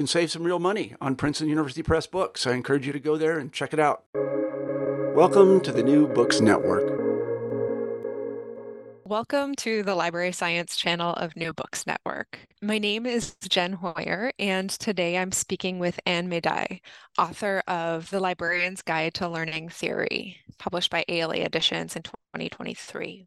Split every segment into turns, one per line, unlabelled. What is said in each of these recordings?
can save some real money on Princeton University Press books. I encourage you to go there and check it out. Welcome to the New Books Network.
Welcome to the Library Science channel of New Books Network. My name is Jen Hoyer, and today I'm speaking with Ann Medaille, author of The Librarian's Guide to Learning Theory, published by ALA Editions in 2023.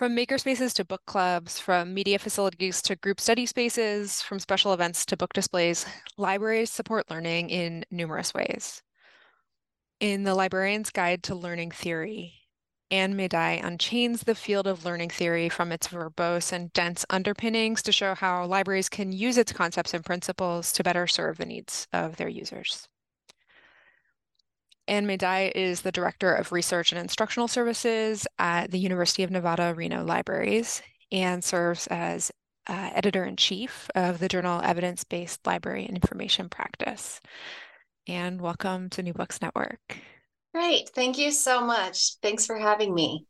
From makerspaces to book clubs, from media facilities to group study spaces, from special events to book displays, libraries support learning in numerous ways. In The Librarian's Guide to Learning Theory, Ann Medaille unchains the field of learning theory from its verbose and dense underpinnings to show how libraries can use its concepts and principles to better serve the needs of their users. Ann Medaille is the Director of Research and Instructional Services at the University of Nevada, Reno Libraries and serves as uh, Editor-in-Chief of the journal Evidence-Based Library and Information Practice. And welcome to New Books Network.
Great. Thank you so much. Thanks for having me.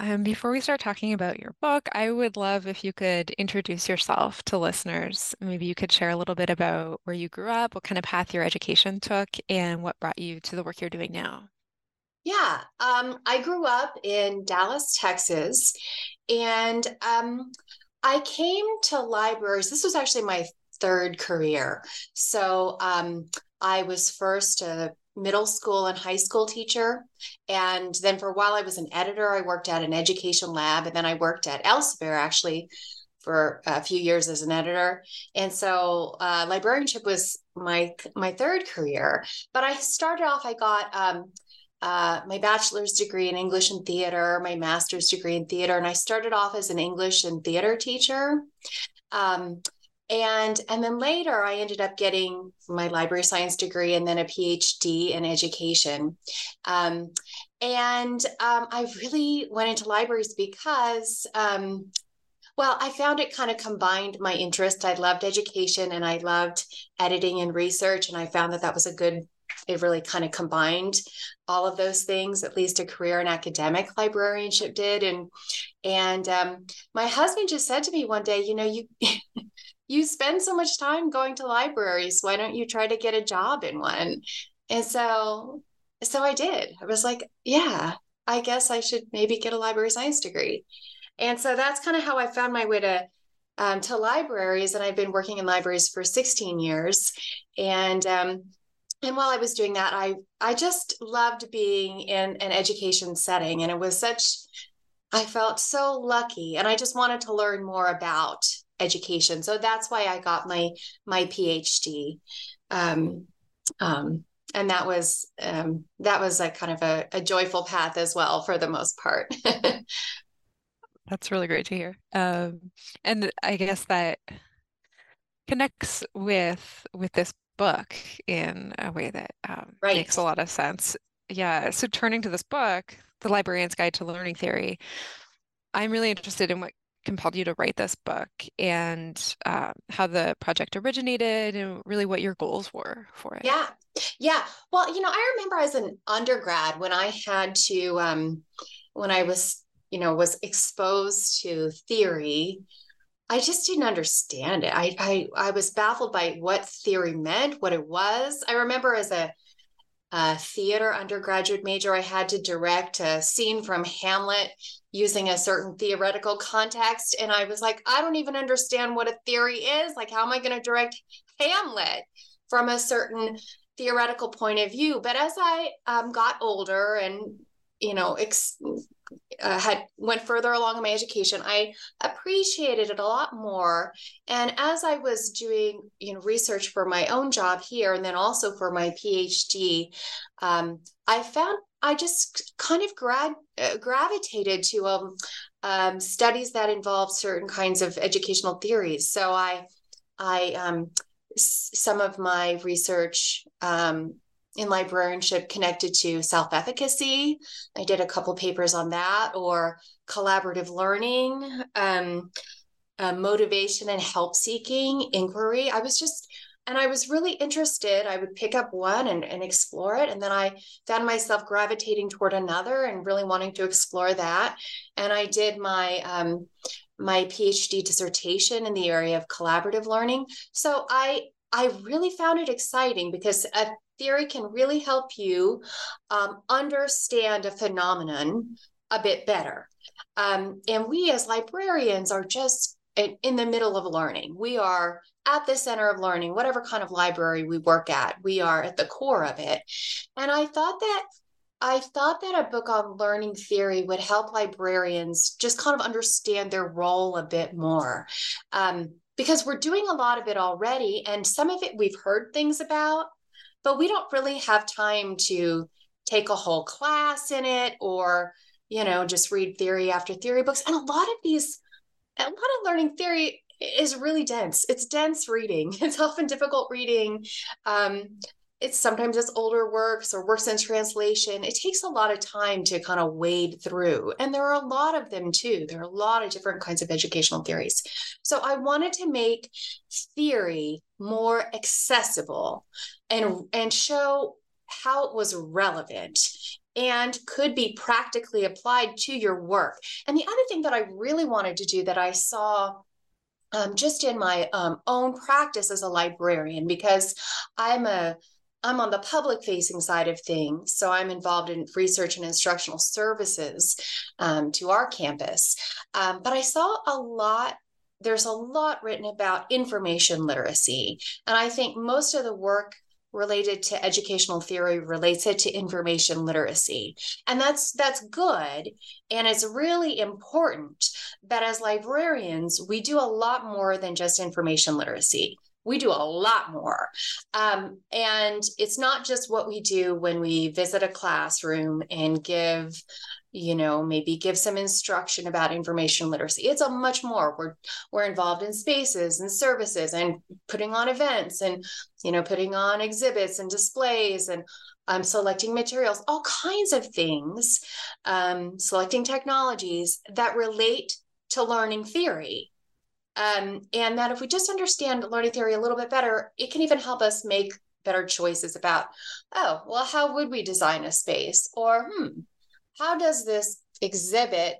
Um, before we start talking about your book, I would love if you could introduce yourself to listeners. Maybe you could share a little bit about where you grew up, what kind of path your education took, and what brought you to the work you're doing now.
Yeah, um, I grew up in Dallas, Texas, and um, I came to libraries. This was actually my third career. So um, I was first a middle school and high school teacher. And then for a while, I was an editor. I worked at an education lab, and then I worked at Elsevier actually for a few years as an editor. And so uh, librarianship was my my third career. But I started off. I got. Um, uh, my bachelor's degree in English and theater, my master's degree in theater, and I started off as an English and theater teacher. Um, and and then later i ended up getting my library science degree and then a phd in education. Um, and um, i really went into libraries because um, well i found it kind of combined my interest. I loved education and i loved editing and research and i found that that was a good it really kind of combined all of those things at least a career in academic librarianship did. And and um, my husband just said to me one day you know you you spend so much time going to libraries why don't you try to get a job in one? And so so i did. I was like yeah i guess i should maybe get a library science degree. And so that's kind of how i found my way to um, to libraries and i've been working in libraries for 16 years. And um, and while i was doing that i i just loved being in an education setting and it was such i felt so lucky and i just wanted to learn more about education. So that's why I got my my PhD. Um, um, and that was um, that was a kind of a, a joyful path as well for the most part.
That's really great to hear. Um, and I guess that connects with with this book in a way that um, right. makes a lot of sense. Yeah. So turning to this book, The Librarian's Guide to Learning Theory, I'm really interested in what compelled you to write this book and uh, how the project originated and really what your goals were for it.
Yeah. Yeah. Well, you know, I remember as an undergrad when I had to, um, when I was, you know, was exposed to theory, I just didn't understand it. I, I, I was baffled by what theory meant, what it was. I remember as a, a theater undergraduate major, I had to direct a scene from Hamlet using a certain theoretical context. And I was like, I don't even understand what a theory is. Like, how am I going to direct Hamlet from a certain theoretical point of view? But as I um, got older and, you know, ex- uh, had went further along in my education i appreciated it a lot more. And as i was doing you know research for my own job here and then also for my phd um, i found i just kind of grad, uh, gravitated to um, um, studies that involve certain kinds of educational theories. So i i um, some of my research um, in librarianship connected to self efficacy. I did a couple papers on that, or collaborative learning, um, uh, motivation and help seeking, inquiry. I was just, and I was really interested. I would pick up one and, and explore it. And then I found myself gravitating toward another and really wanting to explore that. And I did my, um, my PhD dissertation in the area of collaborative learning. So I I really found it exciting because a theory can really help you um, understand a phenomenon a bit better. Um, and we as librarians are just in, the middle of learning. We are at the center of learning, whatever kind of library we work at, we are at the core of it. And I thought that I thought that a book on learning theory would help librarians just kind of understand their role a bit more. Um, because we're doing a lot of it already, and some of it we've heard things about, but we don't really have time to take a whole class in it or you know just read theory after theory books. And a lot of these a lot of learning theory is really dense. It's dense reading. It's often difficult reading. Um, it's sometimes it's older works or works in translation. It takes a lot of time to kind of wade through. And there are a lot of them too. There are a lot of different kinds of educational theories. So i wanted to make theory more accessible and and show how it was relevant and could be practically applied to your work. And the other thing that I really wanted to do that I saw um, just in my um, own practice as a librarian, because I'm a I'm on the public facing side of things. So I'm involved in research and instructional services um, to our campus. Um, but I saw a lot there's a lot written about information literacy. And I think most of the work related to educational theory relates it to information literacy. And that's that's good. And it's really important that as librarians we do a lot more than just information literacy. We do a lot more. Um, and it's not just what we do when we visit a classroom and give you know maybe give some instruction about information literacy. It's a much more. We're we're involved in spaces and services and putting on events and you know putting on exhibits and displays and um, selecting materials all kinds of things um, selecting technologies that relate to learning theory. Um, and that if we just understand learning theory a little bit better it can even help us make better choices about oh well how would we design a space? Or hmm how does this exhibit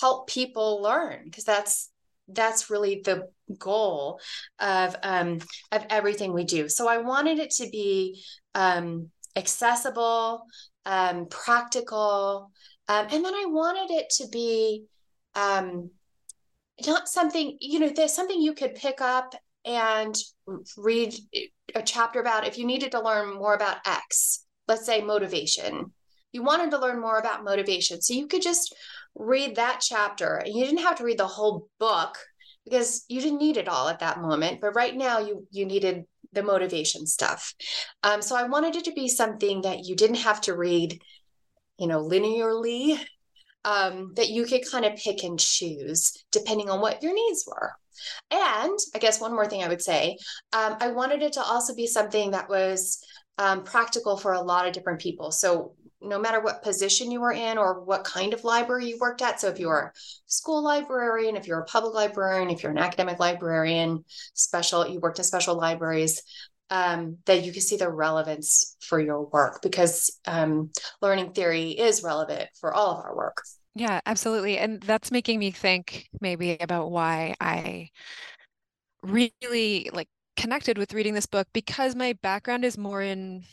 help people learn? Because that's that's really the goal of um, of everything we do. So i wanted it to be um, accessible um, practical um, and then i wanted it to be um, not something you know there's something you could pick up and read a chapter about if you needed to learn more about x let's say motivation you wanted to learn more about motivation. So you could just read that chapter and you didn't have to read the whole book because you didn't need it all at that moment. But right now you you needed the motivation stuff. Um, so I wanted it to be something that you didn't have to read, you know, linearly, um, that you could kind of pick and choose depending on what your needs were. And I guess one more thing I would say, um, I wanted it to also be something that was um, practical for a lot of different people. So no matter what position you were in or what kind of library you worked at. So if you're a school librarian, if you're a public librarian, if you're an academic librarian, special, you worked in special libraries, um, that you can see the relevance for your work because um, learning theory is relevant for all of our work.
Yeah, absolutely. And that's making me think maybe about why I really like connected with reading this book because my background is more in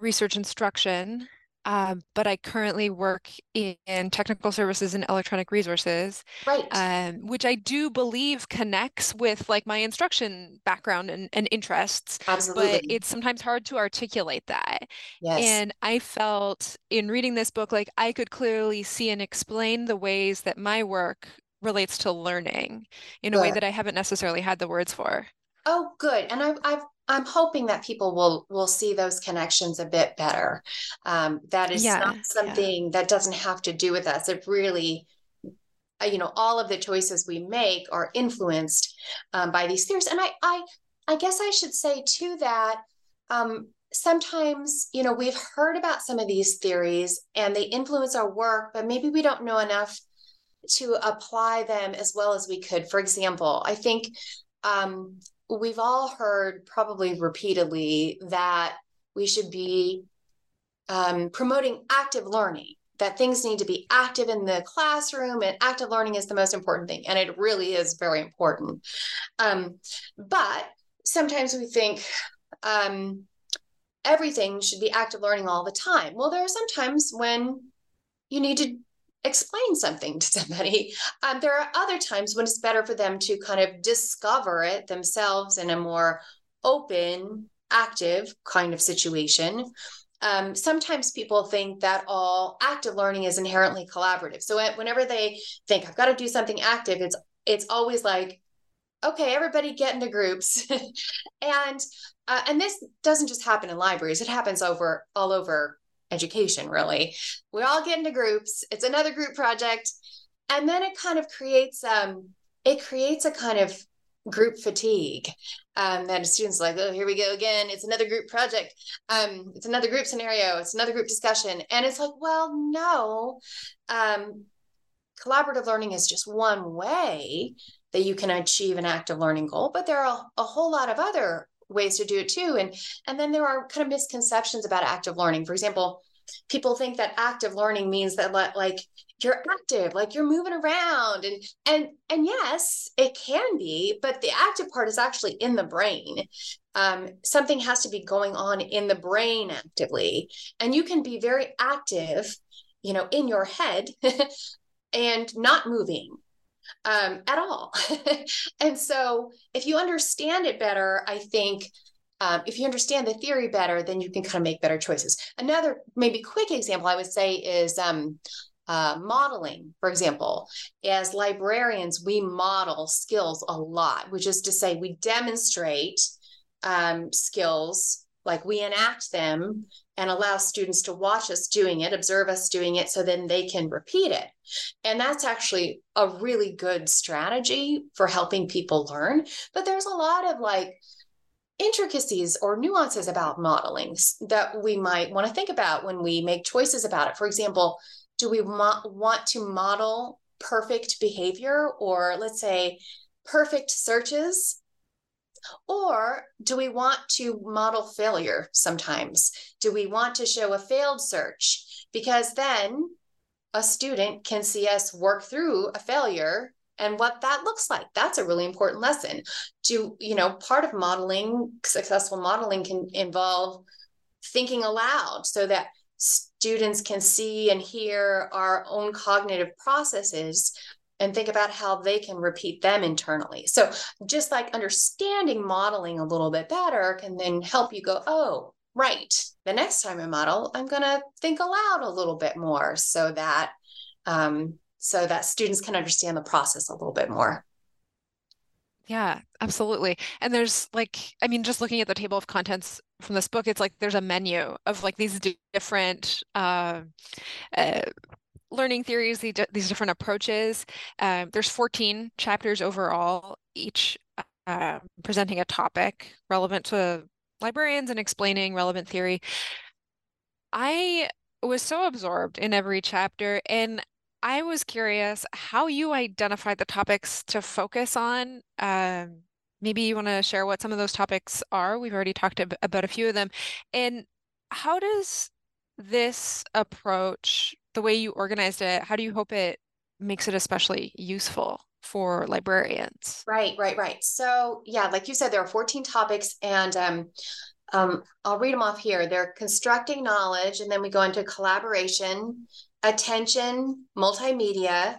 research instruction um, but I currently work in, technical services and electronic resources,
Right.
um, which I do believe connects with like my instruction background and, and interests, but it's sometimes hard to articulate that.
Yes.
And I felt in reading this book, like I could clearly see and explain the ways that my work relates to learning in a way that I haven't necessarily had the words for.
Oh, good. And I've, I've, I'm hoping that people will will see those connections a bit better. Um, that is
Yeah,
not
yeah.
something that doesn't have to do with us. It really, uh, you know, all of the choices we make are influenced um, by these theories. And I, I, I guess I should say too that um, sometimes, you know, we've heard about some of these theories and they influence our work, but maybe we don't know enough to apply them as well as we could. For example, I think um, we've all heard probably repeatedly that we should be um, promoting active learning that things need to be active in the classroom and active learning is the most important thing and it really is very important. Um, but sometimes we think um, everything should be active learning all the time. Well there are some times when you need to explain something to somebody. Um, there are other times when it's better for them to kind of discover it themselves in a more open, active kind of situation. Um, sometimes people think that all active learning is inherently collaborative. So whenever they think I've got to do something active, it's it's always like, okay, everybody get into groups, and uh, and this doesn't just happen in libraries; it happens over all over education, really. We all get into groups. It's another group project. And then it kind of creates um it creates a kind of group fatigue. Um, that students like, oh, here we go again. It's another group project. Um, it's another group scenario. It's another group discussion. And it's like, well, no. Um, collaborative learning is just one way that you can achieve an active learning goal, but there are a, a whole lot of other ways to do it too. And and then there are kind of misconceptions about active learning. For example, people think that active learning means that like you're active, like you're moving around and and and yes, it can be, but the active part is actually in the brain. Um, something has to be going on in the brain actively, and you can be very active, you know, in your head and not moving um, at all. and so, if you understand it better, I think um, if you understand the theory better, then you can kind of make better choices. Another maybe quick example I would say is um, uh, modeling, for example. As librarians, we model skills a lot, which is to say, we demonstrate um, skills, like we enact them and allow students to watch us doing it, observe us doing it, so then they can repeat it. And that's actually a really good strategy for helping people learn. But there's a lot of like intricacies or nuances about modeling that we might want to think about when we make choices about it. For example, do we mo- want to model perfect behavior or let's say perfect searches? Or do we want to model failure sometimes? Do we want to show a failed search? Because then a student can see us work through a failure and what that looks like. That's a really important lesson. To, you know, part of modeling, successful modeling can involve thinking aloud so that students can see and hear our own cognitive processes and think about how they can repeat them internally. So, just like understanding modeling a little bit better can then help you go, oh, right, the next time I model, I'm going to think aloud a little bit more so that um, so that students can understand the process a little bit more.
Yeah, absolutely. And there's like, I mean, just looking at the table of contents from this book, it's like there's a menu of like these different uh, uh, learning theories, these, different approaches. Um, there's 14 chapters overall, each uh, presenting a topic relevant to librarians and explaining relevant theory. I was so absorbed in every chapter, and I was curious how you identified the topics to focus on. Um, maybe you want to share what some of those topics are. We've already talked ab about a few of them. And how does this approach, the way you organized it, how do you hope it makes it especially useful for librarians?
Right, right, right. So, yeah, like you said, there are 14 topics, and um, um, I'll read them off here. They're constructing knowledge, and then we go into collaboration, attention, multimedia,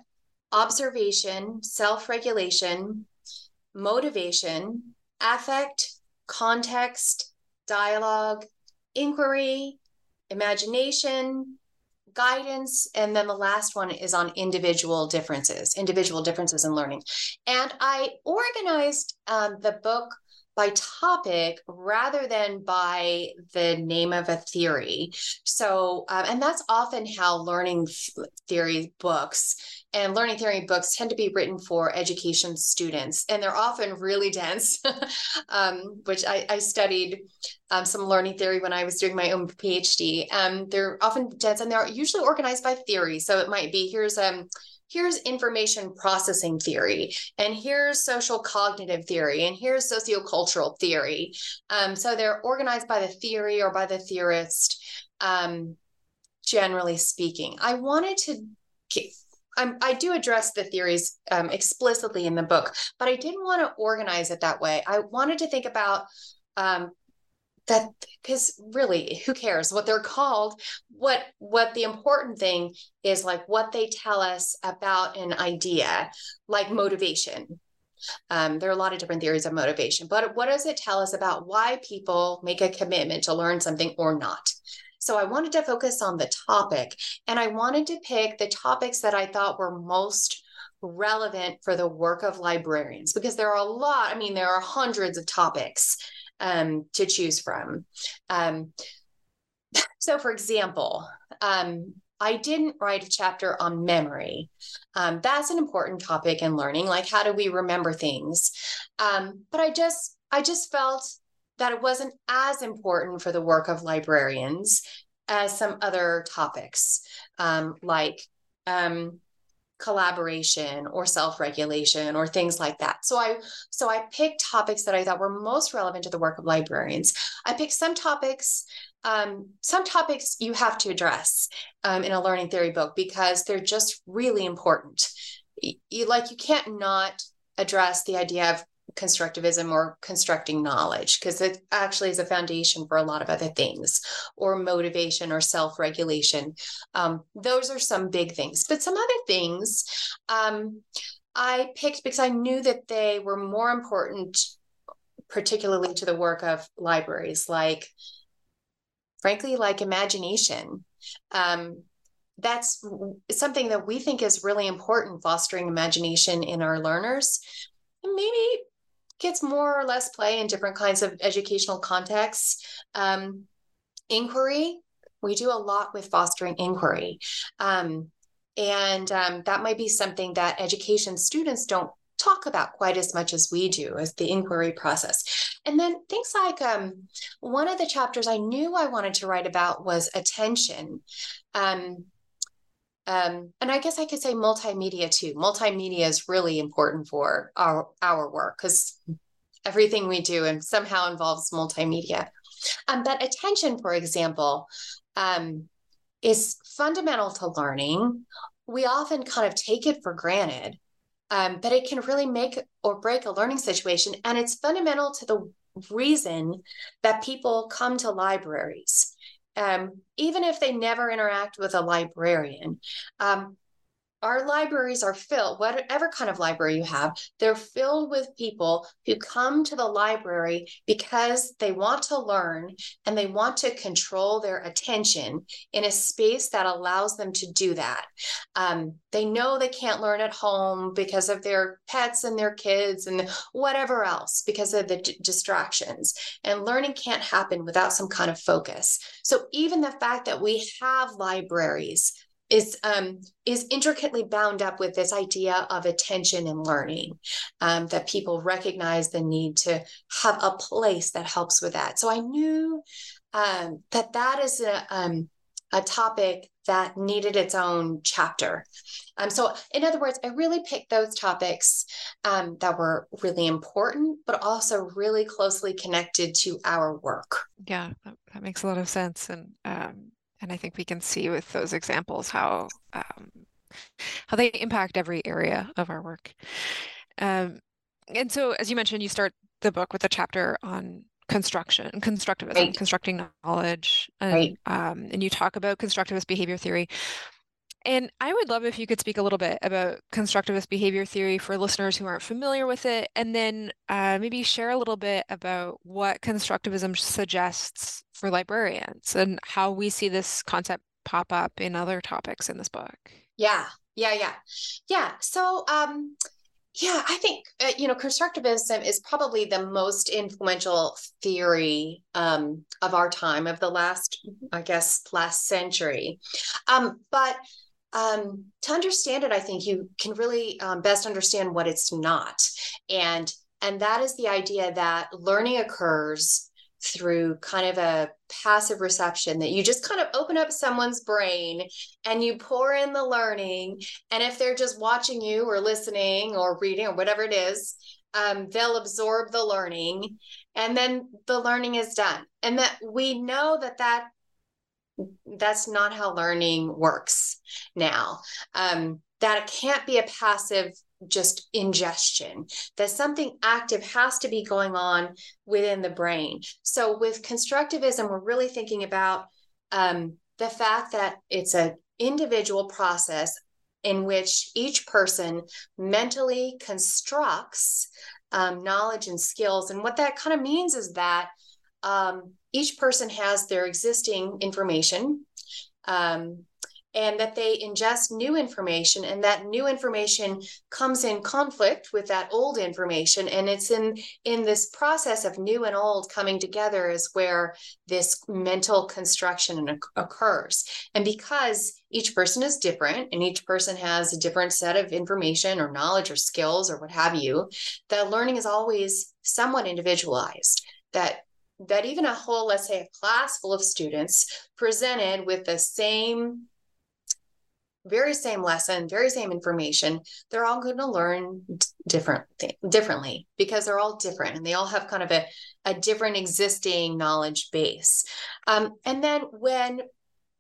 observation, self regulation, motivation, affect, context, dialogue, inquiry, imagination, guidance, and then the last one is on individual differences, individual differences in learning. And I organized um, the book by topic rather than by the name of a theory. So, um, and that's often how learning theory books and learning theory books tend to be written for education students, and they're often really dense, um, which I, I studied um, some learning theory when I was doing my own PhD. Um, they're often dense and they're usually organized by theory. So it might be here's um here's information processing theory and here's social cognitive theory and here's sociocultural theory um, so they're organized by the theory or by the theorist um, generally speaking i wanted to I'm, i do address the theories um, explicitly in the book but i didn't want to organize it that way. I wanted to think about um, that because really who cares what they're called? What what the important thing is like what they tell us about an idea like motivation. Um, there are a lot of different theories of motivation but what does it tell us about why people make a commitment to learn something or not so i wanted to focus on the topic and i wanted to pick the topics that i thought were most relevant for the work of librarians because there are a lot i mean there are hundreds of topics um, to choose from. Um, so, for example, um, I didn't write a chapter on memory. Um, that's an important topic in learning, like how do we remember things? Um, but I just, I just felt that it wasn't as important for the work of librarians as some other topics, um, like um, collaboration or self-regulation or things like that. So i so i picked topics that i thought were most relevant to the work of librarians. I picked some topics um, some topics you have to address um, in a learning theory book because they're just really important. You like you can't not address the idea of constructivism or constructing knowledge because it actually is a foundation for a lot of other things or motivation or self-regulation. Um, those are some big things. But some other things um, i picked because i knew that they were more important particularly to the work of libraries like frankly like imagination. Um, that's something that we think is really important fostering imagination in our learners. Maybe gets more or less play in different kinds of educational contexts. Um, inquiry, we do a lot with fostering inquiry. Um, and um, that might be something that education students don't talk about quite as much as we do as the inquiry process. And then things like um, one of the chapters I knew I wanted to write about was attention. Um, um, and I guess I could say multimedia too. Multimedia is really important for our our work because everything we do and somehow involves multimedia. Um, but attention, for example, um, is fundamental to learning. We often kind of take it for granted, um, but it can really make or break a learning situation. And it's fundamental to the reason that people come to libraries um, even if they never interact with a librarian. Um, our libraries are filled, whatever kind of library you have, they're filled with people who come to the library because they want to learn and they want to control their attention in a space that allows them to do that. Um, they know they can't learn at home because of their pets and their kids and whatever else because of the d- distractions. And learning can't happen without some kind of focus. So even the fact that we have libraries is um, is intricately bound up with this idea of attention and learning um, that people recognize the need to have a place that helps with that so i knew um, that that is a, um, a topic that needed its own chapter. Um, so, in other words, I really picked those topics um, that were really important, but also really closely connected to our work.
Yeah, that, that makes a lot of sense, and um, and I think we can see with those examples how um, how they impact every area of our work. Um, and so, as you mentioned, you start the book with a chapter on construction, constructivism, right. constructing knowledge, and, right. um, and you talk about constructivist behavior theory. And I would love if you could speak a little bit about constructivist behavior theory for listeners who aren't familiar with it, and then uh, maybe share a little bit about what constructivism suggests for librarians and how we see this concept pop up in other topics in this book.
Yeah, yeah, yeah, yeah. So, um, yeah, I think uh, you know constructivism is probably the most influential theory um, of our time, of the last, I guess, last century. Um, but um, to understand it, I think you can really um, best understand what it's not, and and that is the idea that learning occurs through kind of a passive reception that you just kind of open up someone's brain and you pour in the learning. And if they're just watching you or listening or reading or whatever it is, um, they'll absorb the learning and then the learning is done. And that we know that that that's not how learning works now. Um, that it can't be a passive just ingestion, that something active has to be going on within the brain. So with constructivism, we're really thinking about um, the fact that it's an individual process in which each person mentally constructs um, knowledge and skills. And what that kind of means is that um, each person has their existing information. Um, and that they ingest new information and that new information comes in conflict with that old information. And it's in in this process of new and old coming together is where this mental construction occurs. And because each person is different and each person has a different set of information or knowledge or skills or what have you the learning is always somewhat individualized. That that even a whole let's say a class full of students presented with the same very same lesson, very same information, they're all going to learn different differently because they're all different and they all have kind of a, a different existing knowledge base. Um, and then when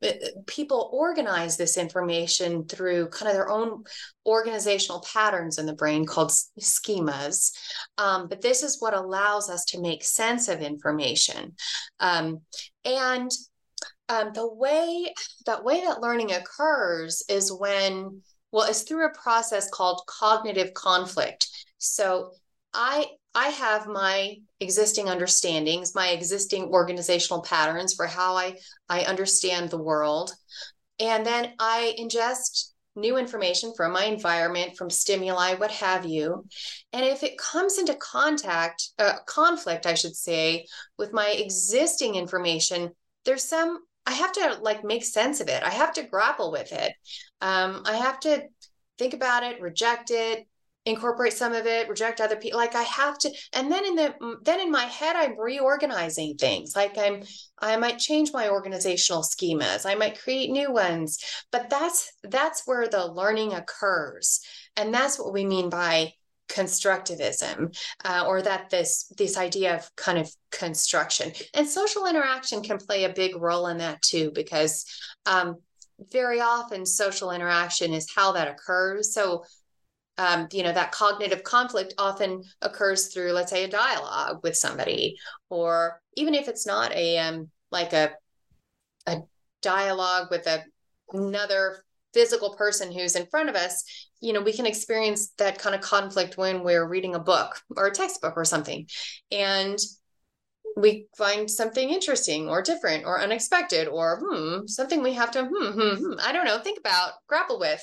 uh, people organize this information through kind of their own organizational patterns in the brain called schemas. Um, but this is what allows us to make sense of information. Um, and um, the way that way that learning occurs is when well it's through a process called cognitive conflict. So i i have my existing understandings my existing organizational patterns for how i i understand the world. And then i ingest new information from my environment from stimuli what have you. And if it comes into contact uh, conflict i should say with my existing information there's some I have to like make sense of it. I have to grapple with it. Um, I have to think about it, reject it, incorporate some of it, reject other people. Like I have to, and then in the then in my head, I'm reorganizing things. Like I'm, I might change my organizational schemas. I might create new ones. But that's that's where the learning occurs, and that's what we mean by constructivism uh, or that this this idea of kind of construction. And social interaction can play a big role in that too because um, very often social interaction is how that occurs. So um, you know that cognitive conflict often occurs through let's say a dialogue with somebody or even if it's not a um, like a a dialogue with a another physical person who's in front of us you know we can experience that kind of conflict when we're reading a book or a textbook or something. And we find something interesting or different or unexpected or hmm something we have to hmm, hmm, hmm i don't know think about grapple with.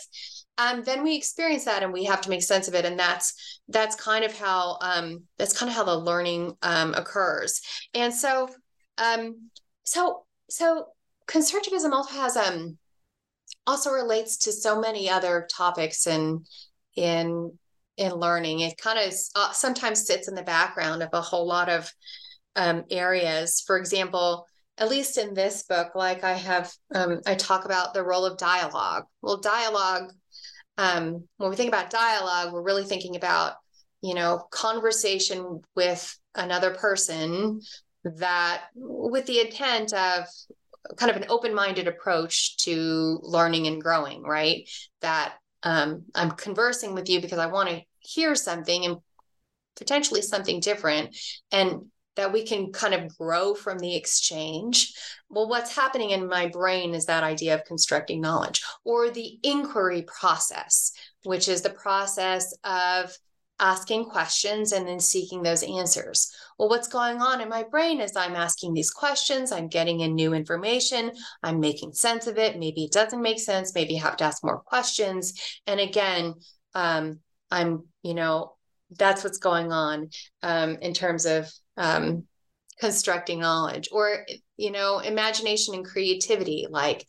Um, then we experience that and we have to make sense of it. And that's that's kind of how um, that's kind of how the learning um, occurs. And so um, so so constructivism also has um also relates to so many other topics in in in learning. It kind of uh, sometimes sits in the background of a whole lot of um, areas. For example, at least in this book, like I have, um, I talk about the role of dialogue. Well, dialogue, um, when we think about dialogue, we're really thinking about, you know, conversation with another person that with the intent of kind of an open-minded approach to learning and growing, right? That um, I'm conversing with you because I want to hear something and potentially something different. And that we can kind of grow from the exchange. Well, what's happening in my brain is that idea of constructing knowledge or the inquiry process, which is the process of asking questions and then seeking those answers. Well, what's going on in my brain is I'm asking these questions, I'm getting in new information, I'm making sense of it. Maybe it doesn't make sense. Maybe I have to ask more questions. And again, um, I'm, you know, that's what's going on um, in terms of um, constructing knowledge or you know imagination and creativity like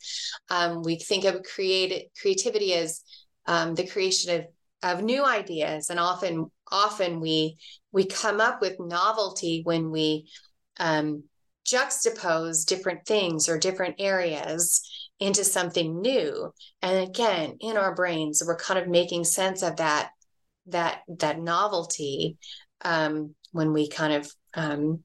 um, we think of create creativity as um, the creation of of new ideas and often often we we come up with novelty when we um, juxtapose different things or different areas into something new and again in our brains we're kind of making sense of that that that novelty um, when we kind of um,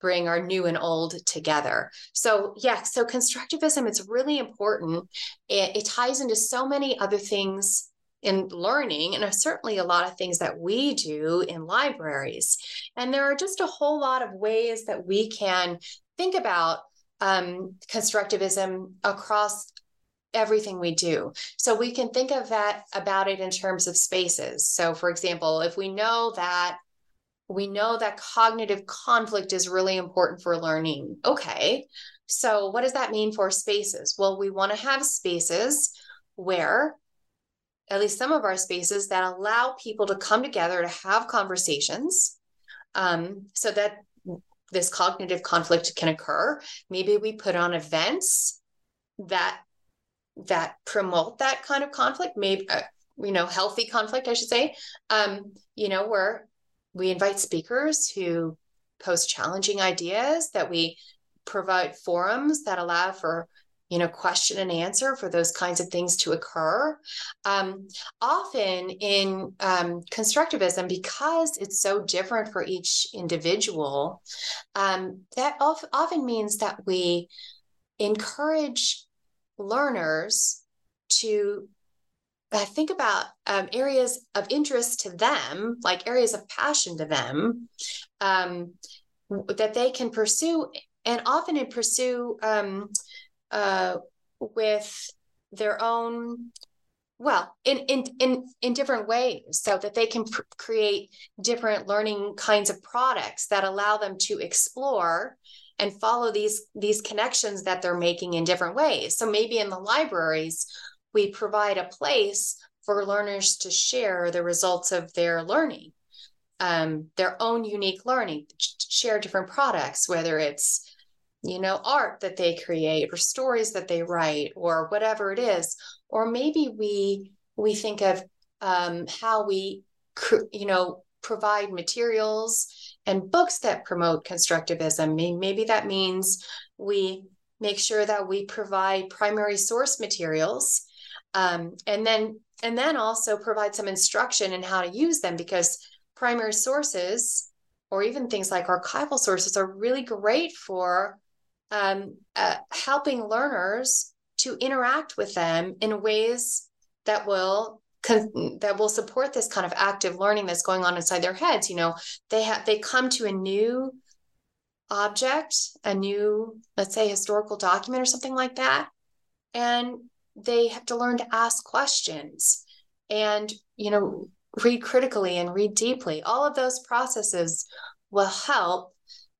bring our new and old together. So yeah, so constructivism it's really important. It, it ties into so many other things in learning and certainly a lot of things that we do in libraries. And there are just a whole lot of ways that we can think about um, constructivism across everything we do. So we can think of that about it in terms of spaces. So for example, if we know that we know that cognitive conflict is really important for learning. Okay. So what does that mean for spaces? Well, we want to have spaces where at least some of our spaces that allow people to come together to have conversations um, so that this cognitive conflict can occur. Maybe we put on events that that promote that kind of conflict maybe uh, you know healthy conflict i should say um you know where we invite speakers who pose challenging ideas that we provide forums that allow for you know question and answer for those kinds of things to occur. Um, often in um, constructivism because it's so different for each individual um, that often means that we encourage learners to uh, think about um, areas of interest to them, like areas of passion to them, um, that they can pursue, and often in pursue um, uh, with their own well in in in in different ways so that they can pr- create different learning kinds of products that allow them to explore and follow these these connections that they're making in different ways. So maybe in the libraries we provide a place for learners to share the results of their learning um, their own unique learning share different products whether it's you know art that they create or stories that they write or whatever it is or maybe we we think of um, how we you know provide materials and books that promote constructivism. Maybe that means we make sure that we provide primary source materials um, and then and then also provide some instruction in how to use them because primary sources or even things like archival sources are really great for um, uh, helping learners to interact with them in ways that will that will support this kind of active learning that's going on inside their heads. You know they have they come to a new object a new let's say historical document or something like that and they have to learn to ask questions and you know read critically and read deeply. All of those processes will help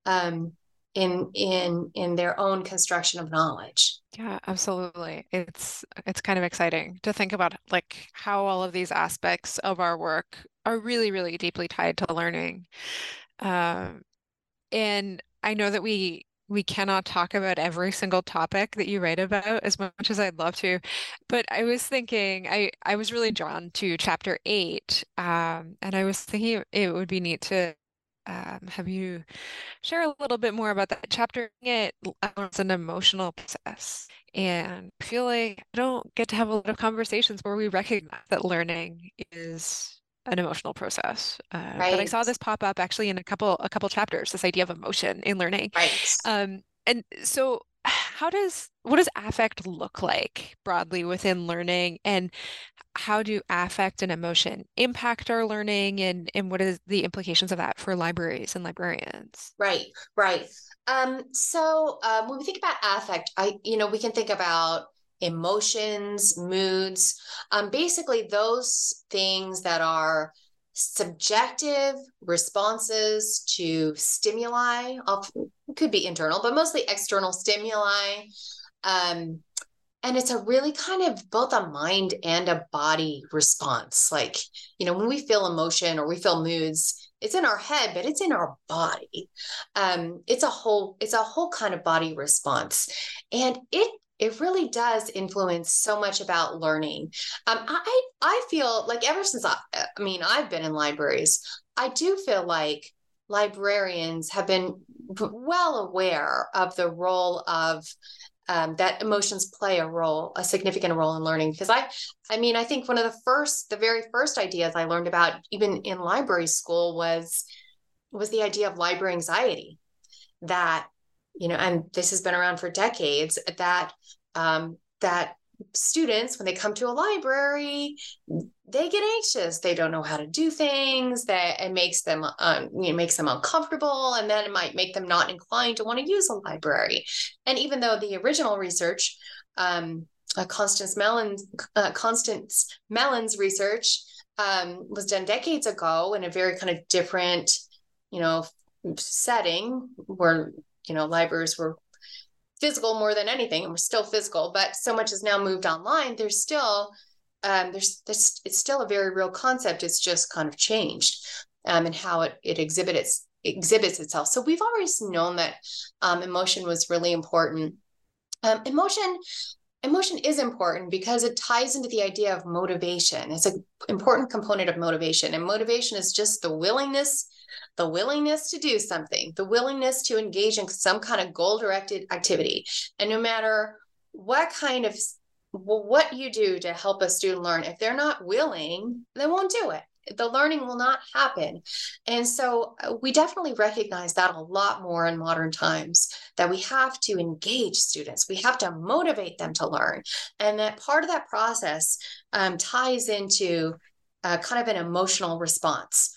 um, in in in their own construction of knowledge
yeah absolutely it's it's kind of exciting to think about like how all of these aspects of our work are really really deeply tied to learning um, and i know that we we cannot talk about every single topic that you write about as much as I'd love to. But I was thinking, I, I was really drawn to chapter eight. Um, and I was thinking it would be neat to um, have you share a little bit more about that chapter? It it's an emotional process, and I feel like I don't get to have a lot of conversations where we recognize that learning is an emotional process. Uh, right. But I saw this pop up actually in a couple a couple chapters. This idea of emotion in learning.
Right.
Um, and so how does what does affect look like broadly within learning? And how do affect and emotion impact our learning? And and what is the implications of that for libraries and librarians?
Right right. Um so um, when we think about affect i you know we can think about emotions moods um basically those things that are subjective responses to stimuli often could be internal but mostly external stimuli um and it's a really kind of both a mind and a body response. Like you know when we feel emotion or we feel moods it's in our head but it's in our body. Um it's a whole it's a whole kind of body response. And it it really does influence so much about learning. Um i i feel like ever since i i mean i've been in libraries i do feel like librarians have been well aware of the role of um, that emotions play a role, a significant role in learning. Because I, I mean, I think one of the first, the very first ideas I learned about, even in library school, was was the idea of library anxiety. That you know, and this has been around for decades. That um, that students when they come to a library they get anxious. They don't know how to do things that it makes them um, you know, makes them uncomfortable and then it might make them not inclined to want to use a library. And even though the original research um, uh, constance mellon's uh, constance mellon's research um, was done decades ago in a very kind of different you know setting where you know libraries were physical more than anything and we're still physical but so much has now moved online there's still um, there's, there's it's still a very real concept it's just kind of changed um, and how it, it exhibits exhibits itself. So we've always known that um, emotion was really important. Um, emotion emotion is important because it ties into the idea of motivation. It's an important component of motivation and motivation is just the willingness the willingness to do something, the willingness to engage in some kind of goal directed activity. And no matter what kind of what you do to help a student learn, if they're not willing, they won't do it. The learning will not happen. And so uh, we definitely recognize that a lot more in modern times that we have to engage students, we have to motivate them to learn. And that part of that process um, ties into uh, kind of an emotional response.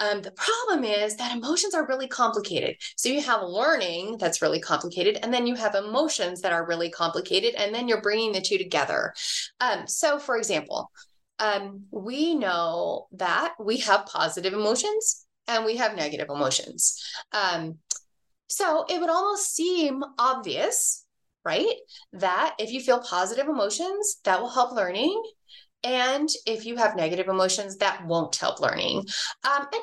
Um, the problem is that emotions are really complicated. So you have learning that's really complicated, and then you have emotions that are really complicated, and then you're bringing the two together. Um, so, for example, um, we know that we have positive emotions and we have negative emotions. Um, so it would almost seem obvious, right? That if you feel positive emotions, that will help learning. And if you have negative emotions, that won't help learning. Um, and,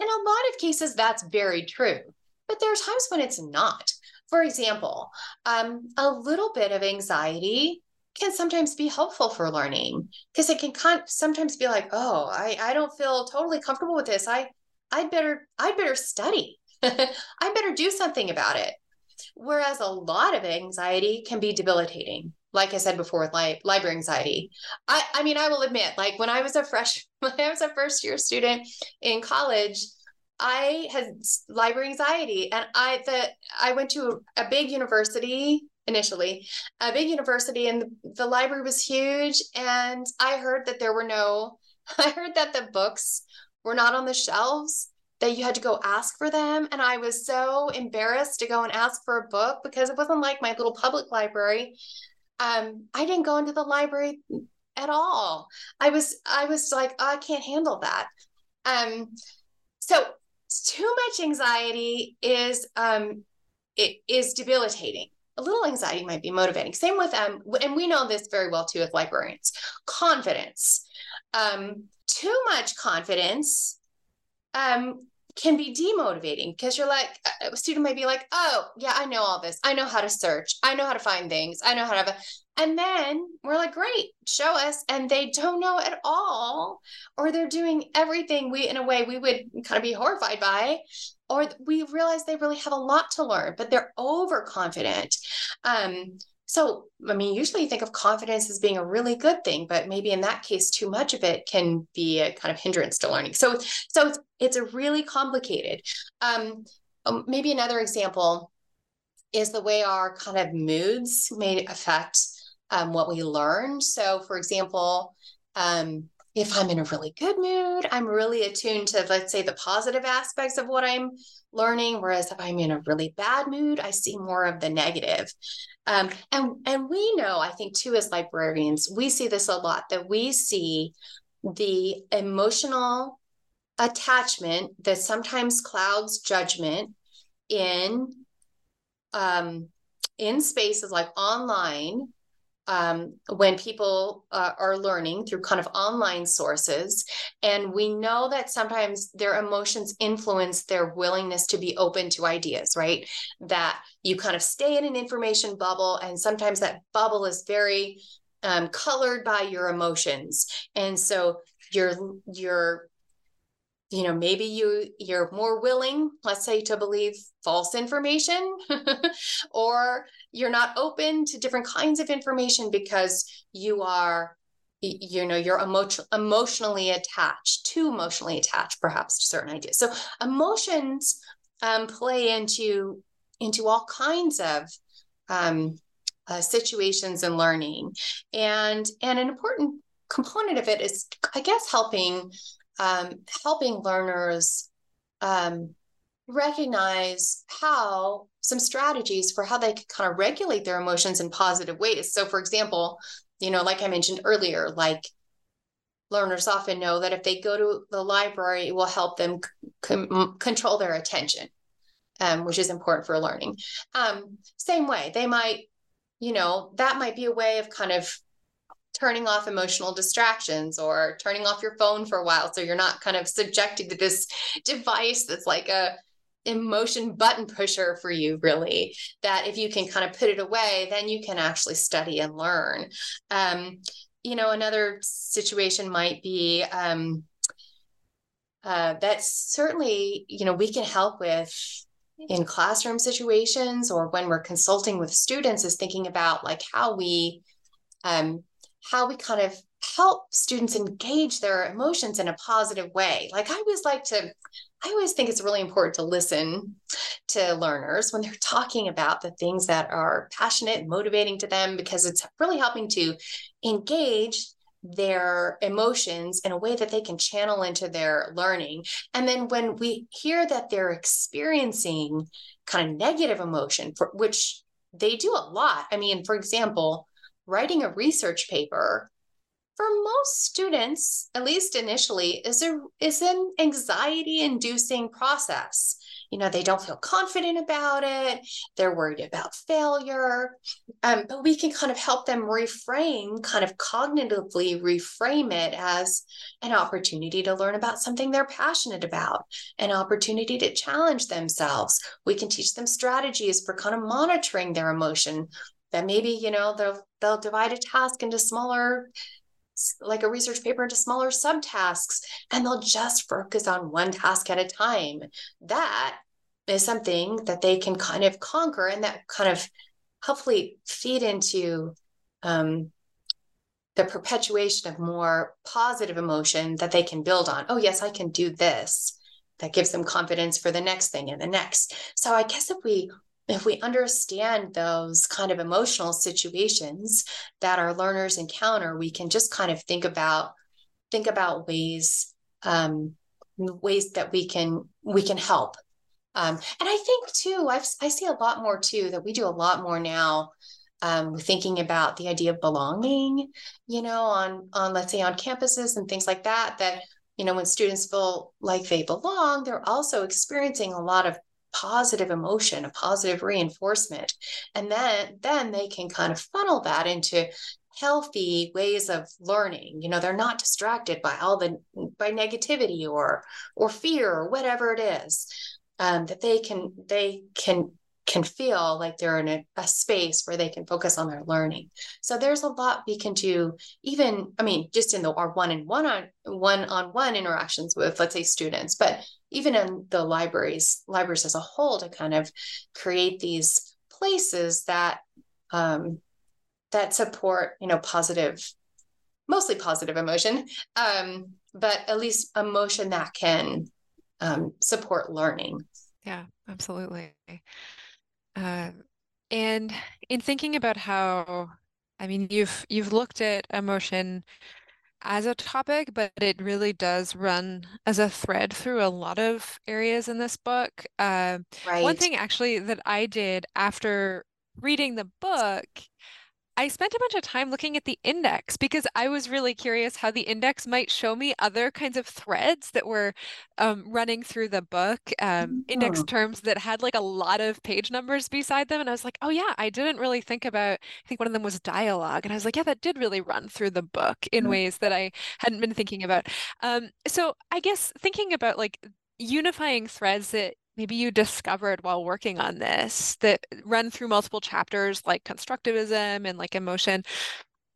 in a lot of cases, that's very true. But there are times when it's not. For example, um, a little bit of anxiety can sometimes be helpful for learning because it can con- sometimes be like, oh, I, I don't feel totally comfortable with this. I I'd better I'd better study. I better do something about it. Whereas a lot of anxiety can be debilitating like I said before, with li- library anxiety. I, I mean, I will admit, like when I was a fresh, when I was a first year student in college, I had library anxiety, and I the I went to a, a big university initially, a big university, and the, the library was huge, and I heard that there were no, I heard that the books were not on the shelves that you had to go ask for them. And I was so embarrassed to go and ask for a book because it wasn't like my little public library um, I didn't go into the library at all. I was I was like, oh, I can't handle that. Um, so too much anxiety is um, it is debilitating. A little anxiety might be motivating. Same with um, and we know this very well too with librarians. Confidence. Um, too much confidence um, can be demotivating because you're like a student might be like oh yeah i know all this i know how to search i know how to find things i know how to have a And then we're like, great, show us. And they don't know at all, or they're doing everything we, in a way, we would kind of be horrified by, or we realize they really have a lot to learn, but they're overconfident. Um, so, I mean, usually you think of confidence as being a really good thing, but maybe in that case, too much of it can be a kind of hindrance to learning. So, so it's, it's a really complicated. Um, um, maybe another example is the way our kind of moods may affect um, what we learn. So, for example, um, if I'm in a really good mood, I'm really attuned to, let's say, the positive aspects of what I'm learning. Whereas if I'm in a really bad mood, I see more of the negative. Um, and and we know, I think too, as librarians, we see this a lot that we see the emotional attachment that sometimes clouds judgment in um, in spaces like online um, when people uh, are learning through kind of online sources. And we know that sometimes their emotions influence their willingness to be open to ideas, right? That you kind of stay in an information bubble, and sometimes that bubble is very um, colored by your emotions. And so you're, you're, you know maybe you you're more willing let's say to believe false information or you're not open to different kinds of information because you are you know you're emo- emotionally attached too emotionally attached perhaps to certain ideas. So emotions um, play into into all kinds of um, uh, situations and learning. And and an important component of it is i guess helping um, helping learners um, recognize how some strategies for how they can kind of regulate their emotions in positive ways. So, for example, you know, like I mentioned earlier, like learners often know that if they go to the library, it will help them c- control their attention, um, which is important for learning. Um, same way, they might, you know, that might be a way of kind of turning off emotional distractions or turning off your phone for a while so you're not kind of subjected to this device that's like a emotion button pusher for you really that if you can kind of put it away then you can actually study and learn. Um, you know another situation might be um, uh, that certainly you know we can help with in classroom situations or when we're consulting with students is thinking about like how we um, how we kind of help students engage their emotions in a positive way like i always like to I always think it's really important to listen to learners when they're talking about the things that are passionate and motivating to them because it's really helping to engage their emotions in a way that they can channel into their learning. And then when we hear that they're experiencing kind of negative emotion, for, which they do a lot. I mean, for example, writing a research paper for most students, at least initially, is a is an anxiety inducing process. You know, they don't feel confident about it. They're worried about failure. Um, but we can kind of help them reframe, kind of cognitively reframe it as an opportunity to learn about something they're passionate about, an opportunity to challenge themselves. We can teach them strategies for kind of monitoring their emotion. That maybe, you know, they'll they'll divide a task into smaller like a research paper into smaller subtasks and they'll just focus on one task at a time. That is something that they can kind of conquer and that kind of hopefully feed into um, the perpetuation of more positive emotion that they can build on. Oh, yes, I can do this. That gives them confidence for the next thing and the next. So I guess if we if we understand those kind of emotional situations that our learners encounter we can just kind of think about think about ways um, ways that we can we can help. Um, and i think too I've, i see a lot more too that we do a lot more now um, thinking about the idea of belonging you know on on let's say on campuses and things like that that you know when students feel like they belong they're also experiencing a lot of positive emotion, a positive reinforcement. And then then they can kind of funnel that into healthy ways of learning. You know, they're not distracted by all the by negativity or or fear or whatever it is. Um, that they can they can can feel like they're in a, a, space where they can focus on their learning. So there's a lot we can do, even, I mean, just in the our one and one on one on one interactions with, let's say, students, but even in the libraries, libraries as a whole, to kind of create these places that um, that support, you know, positive, mostly positive emotion, um, but at least emotion that can um, support learning.
Yeah, absolutely. Uh, and in thinking about how, I mean, you've you've looked at emotion as a topic, but it really does run as a thread through a lot of areas in this book. Uh, right. One thing actually that I did after reading the book I spent a bunch of time looking at the index because I was really curious how the index might show me other kinds of threads that were um, running through the book, um, index terms that had like a lot of page numbers beside them. And I was like, oh, yeah, I didn't really think about, I think one of them was dialogue. And I was like, yeah, that did really run through the book in ways that I hadn't been thinking about. Um, so I guess thinking about like unifying threads that maybe you discovered while working on this that run through multiple chapters like constructivism and like emotion.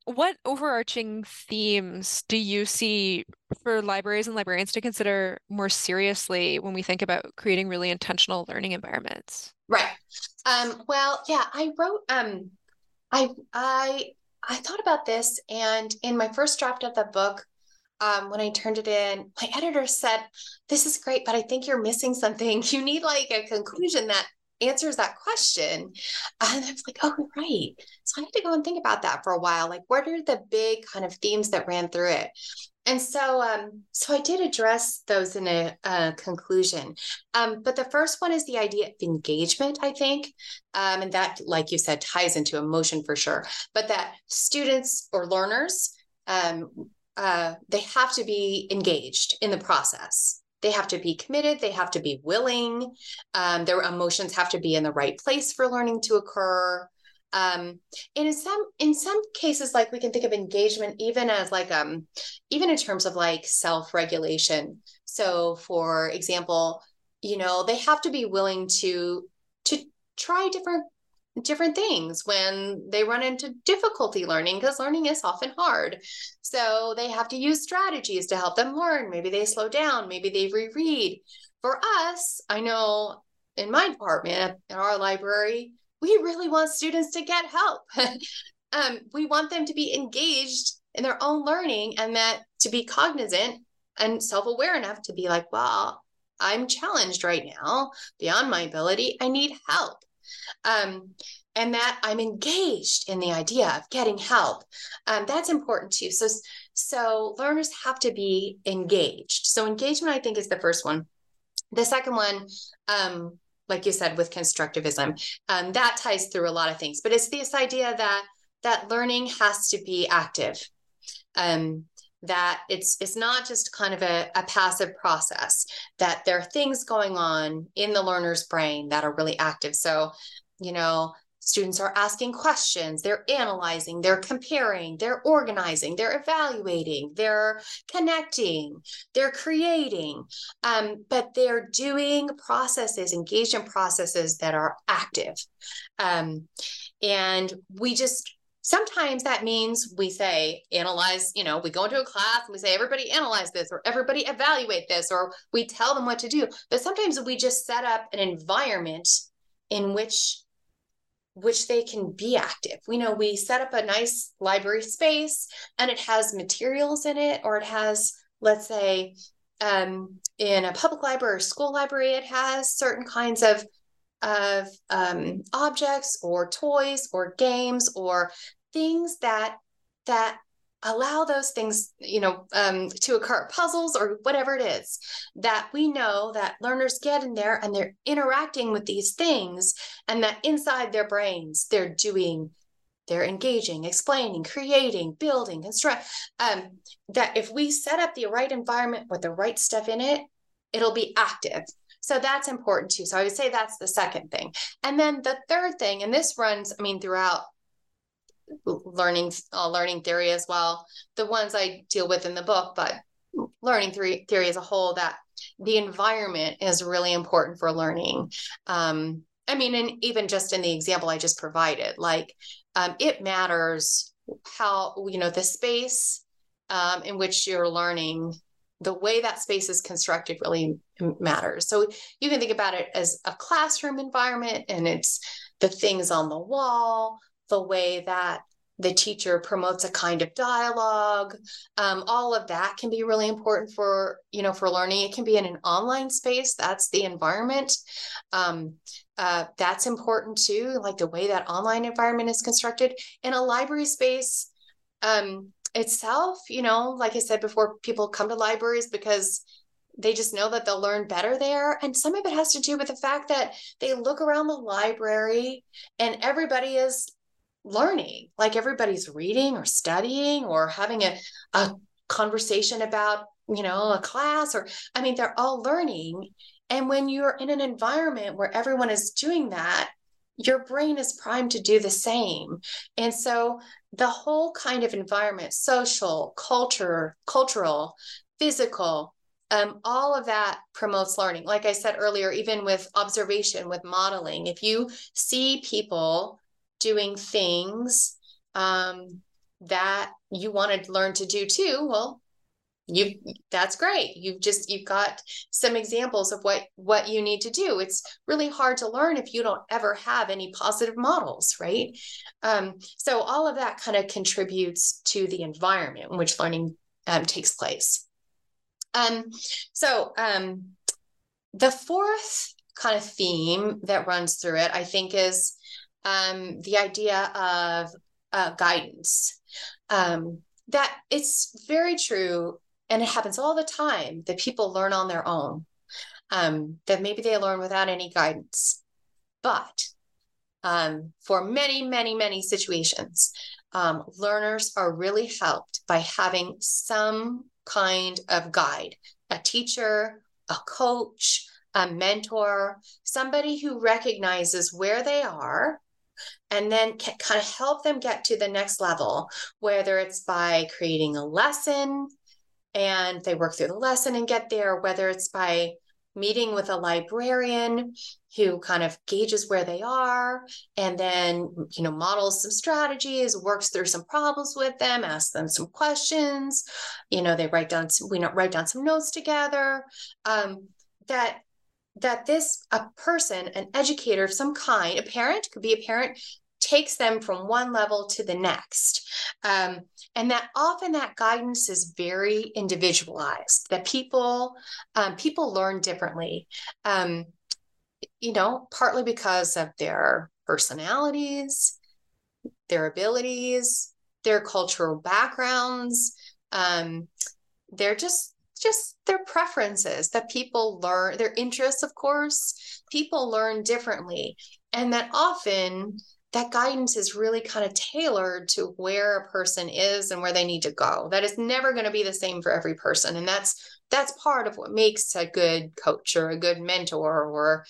What overarching themes do you see for libraries and librarians to consider more seriously when we think about creating really intentional learning environments?
Right. Um, well yeah i wrote um, i i i thought about this and in my first draft of the book um, when I turned it in, my editor said, This is great, but I think you're missing something. You need like a conclusion that answers that question. And I was like, Oh, right. So I had to go and think about that for a while. Like, what are the big kind of themes that ran through it? And so, um, so I did address those in a, a conclusion. Um, but the first one is the idea of engagement, I think, um, and that, like you said, ties into emotion for sure. But that students or learners um, uh, they have to be engaged in the process. They have to be committed. They have to be willing. Um, their emotions have to be in the right place for learning to occur. Um, and in some in some cases, like we can think of engagement even as like um even in terms of like self regulation. So, for example, you know they have to be willing to to try different different things when they run into difficulty learning because learning is often hard. So they have to use strategies to help them learn. Maybe they slow down, maybe they reread. For us, I know in my department in our library, we really want students to get help. um, we want them to be engaged in their own learning and that to be cognizant and self-aware enough to be like, well, I'm challenged right now beyond my ability. I need help um, and that I'm engaged in the idea of getting help. Um, that's important too. So, so learners have to be engaged. So engagement, I think, is the first one. The second one, um, like you said, with constructivism, um, that ties through a lot of things. But it's this idea that that learning has to be active. Um, that it's it's not just kind of a, a passive process that there are things going on in the learner's brain that are really active. So you know students are asking questions they're analyzing they're comparing they're organizing they're evaluating they're connecting they're creating um, but they're doing processes engagement processes that are active. Um, and we just sometimes that means we say analyze you know we go into a class and we say everybody analyze this or everybody evaluate this or we tell them what to do. But sometimes we just set up an environment in which which they can be active. We know we set up a nice library space and it has materials in it or it has let's say um, in a public library or school library it has certain kinds of of um, objects or toys or games or things that that allow those things you know um, to occur puzzles or whatever it is that we know that learners get in there and they're interacting with these things and that inside their brains they're doing they're engaging explaining creating building construct um, that if we set up the right environment with the right stuff in it it'll be active so that's important too. So I would say that's the second thing. And then the third thing, and this runs, I mean, throughout learning uh, learning theory as well, the ones I deal with in the book, but learning theory, theory as a whole, that the environment is really important for learning. Um, I mean, and even just in the example I just provided, like um, it matters how, you know, the space um, in which you're learning, the way that space is constructed really matters. So you can think about it as a classroom environment and it's the things on the wall, the way that the teacher promotes a kind of dialogue um, all of that can be really important for you know for learning. It can be in an online space that's the environment. Um, uh, that's important too like the way that online environment is constructed. In a library space um, itself you know like i said before people come to libraries because they just know that they'll learn better there. And some of it has to do with the fact that they look around the library and everybody is learning like everybody's reading or studying or having a, a conversation about you know a class or i mean they're all learning and when you're in an environment where everyone is doing that your brain is primed to do the same and so the whole kind of environment social culture cultural physical um, all of that promotes learning. Like i said earlier even with observation with modeling if you see people doing things um, that you want to learn to do too, well, you that's great. You've just you've got some examples of what what you need to do. It's really hard to learn if you don't ever have any positive models, right? Um, so all of that kind of contributes to the environment in which learning um, takes place. Um, so um, the fourth kind of theme that runs through it, I think, is um, the idea of uh, guidance. Um, that it's very true, and it happens all the time that people learn on their own. Um, that maybe they learn without any guidance, but um, for many, many, many situations, um, learners are really helped by having some kind of guide, a teacher, a coach, a mentor, somebody who recognizes where they are and then can kind of help them get to the next level, whether it's by creating a lesson and they work through the lesson and get there, whether it's by meeting with a librarian who kind of gauges where they are and then you know models some strategies works through some problems with them asks them some questions. You know they write down some, we write down some notes together. Um, that that this a person an educator of some kind a parent could be a parent takes them from one level to the next. Um, and that often that guidance is very individualized, that people, um, people learn differently. Um, you know, partly because of their personalities, their abilities, their cultural backgrounds. Um, they're just just their preferences that people learn their interests of course people learn differently and that often that guidance is really kind of tailored to where a person is and where they need to go. That is never going to be the same for every person and that's that's part of what makes a good coach or a good mentor or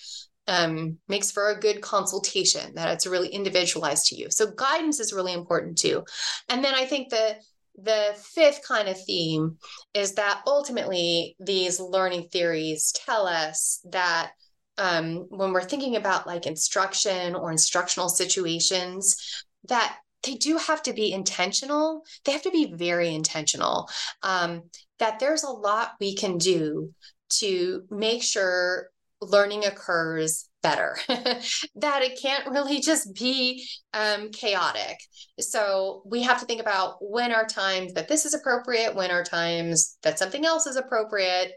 um, makes for a good consultation that it's really individualized to you. So guidance is really important too. And then i think the the fifth kind of theme is that ultimately these learning theories tell us that um, when we're thinking about like instruction or instructional situations that they do have to be intentional. They have to be very intentional um, that there's a lot we can do to make sure learning occurs better. That it can't really just be um, chaotic. So we have to think about when are times that this is appropriate when are times that something else is appropriate.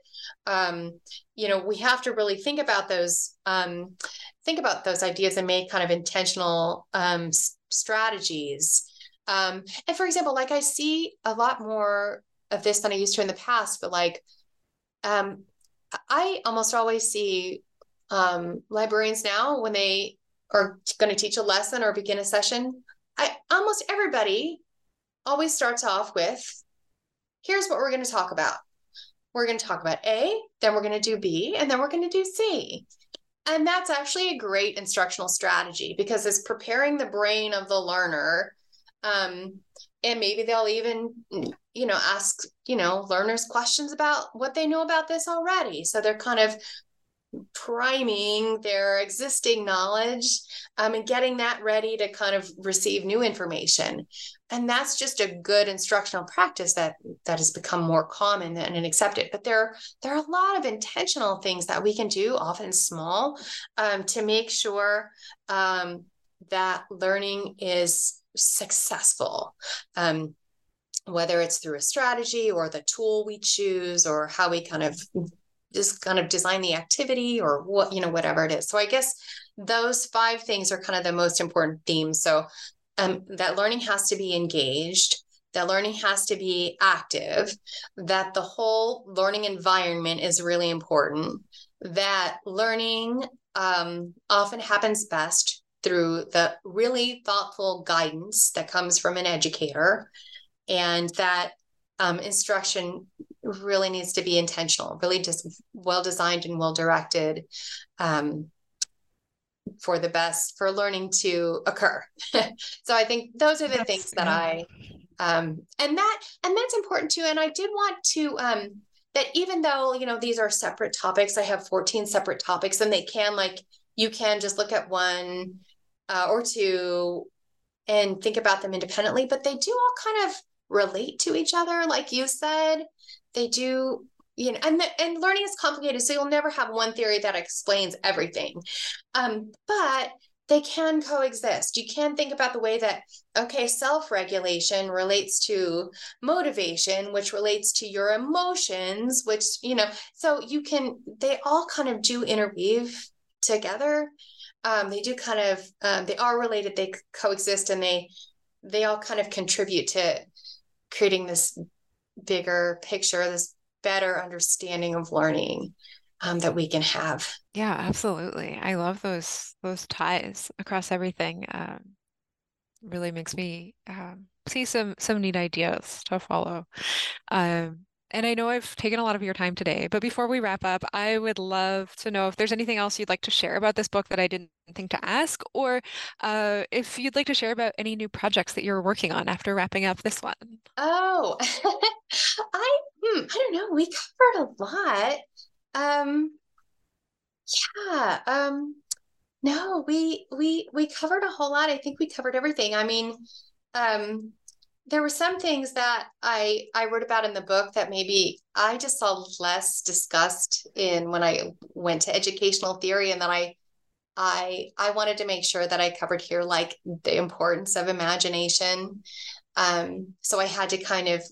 Um, you know we have to really think about those um, think about those ideas and make kind of intentional um, strategies. Um, and for example like i see a lot more of this than i used to in the past but like um, I almost always see um, librarians now when they are going to teach a lesson or begin a session. I almost everybody always starts off with, "Here's what we're going to talk about. We're going to talk about A, then we're going to do B, and then we're going to do C." And that's actually a great instructional strategy because it's preparing the brain of the learner um, and maybe they'll even you know ask you know learners questions about what they know about this already so they're kind of priming their existing knowledge um, and getting that ready to kind of receive new information. And that's just a good instructional practice that that has become more common and accepted. But there there are a lot of intentional things that we can do often small um, to make sure um, that learning is successful. Um, whether it's through a strategy or the tool we choose or how we kind of just kind of design the activity or what you know whatever it is. So i guess those five things are kind of the most important themes. So um, that learning has to be engaged that learning has to be active that the whole learning environment is really important that learning um, often happens best through the really thoughtful guidance that comes from an educator and that um, instruction really needs to be intentional, really just well designed and well directed um, for the best for learning to occur. so I think those are the that's, things that. I um, and that and that's important too. And I did want to um, that even though you know these are separate topics, I have 14 separate topics, and they can like you can just look at one uh, or two and think about them independently, but they do all kind of relate to each other, like you said. They do, you know, and the, and learning is complicated, so you'll never have one theory that explains everything. Um, but they can coexist. You can think about the way that, okay, self regulation relates to motivation, which relates to your emotions, which, you know, so you can, they all kind of do interweave together. Um, they do kind of, um, they are related, they coexist, and they, they all kind of contribute to creating this bigger picture, this better understanding of learning um, that we can have.
Yeah, absolutely. I love those those ties across everything. Um, really makes me um, see some some neat ideas to follow. Um, and I know I've taken a lot of your time today, but before we wrap up, I would love to know if there's anything else you'd like to share about this book that I didn't think to ask, or uh, if you'd like to share about any new projects that you're working on after wrapping up this one.
Oh, I hmm, I don't know. We covered a lot. Um, yeah. Um, no, we we we covered a whole lot. I think we covered everything. I mean, um, there were some things that I I wrote about in the book that maybe I just saw less discussed in when I went to educational theory and that I I I wanted to make sure that I covered here like the importance of imagination. Um, so I had to kind of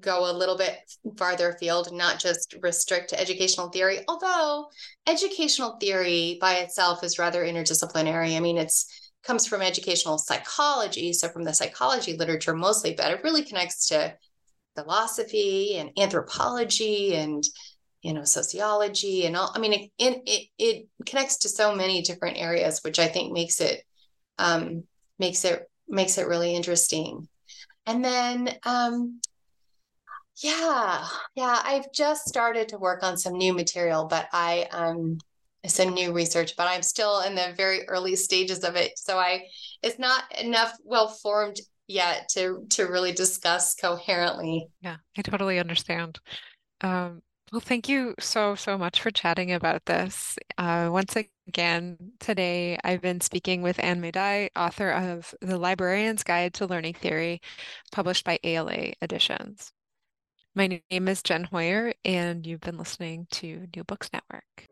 go a little bit farther afield and not just restrict to educational theory although educational theory by itself is rather interdisciplinary i mean it's comes from educational psychology, so from the psychology literature mostly, but it really connects to philosophy and anthropology and you know sociology and all. I mean, it it it connects to so many different areas, which I think makes it um, makes it makes it really interesting. And then um, yeah, yeah, I've just started to work on some new material, but I um some new research, but I'm still in the very early stages of it. So I it's not enough well formed yet to to really discuss coherently.
Yeah, I totally understand. Um, well, thank you so, so much for chatting about this. Uh, once again, today I've been speaking with Ann Medaille, author of The Librarian's Guide to Learning Theory, published by ALA Editions. My name is Jen Hoyer, and you've been listening to New Books Network.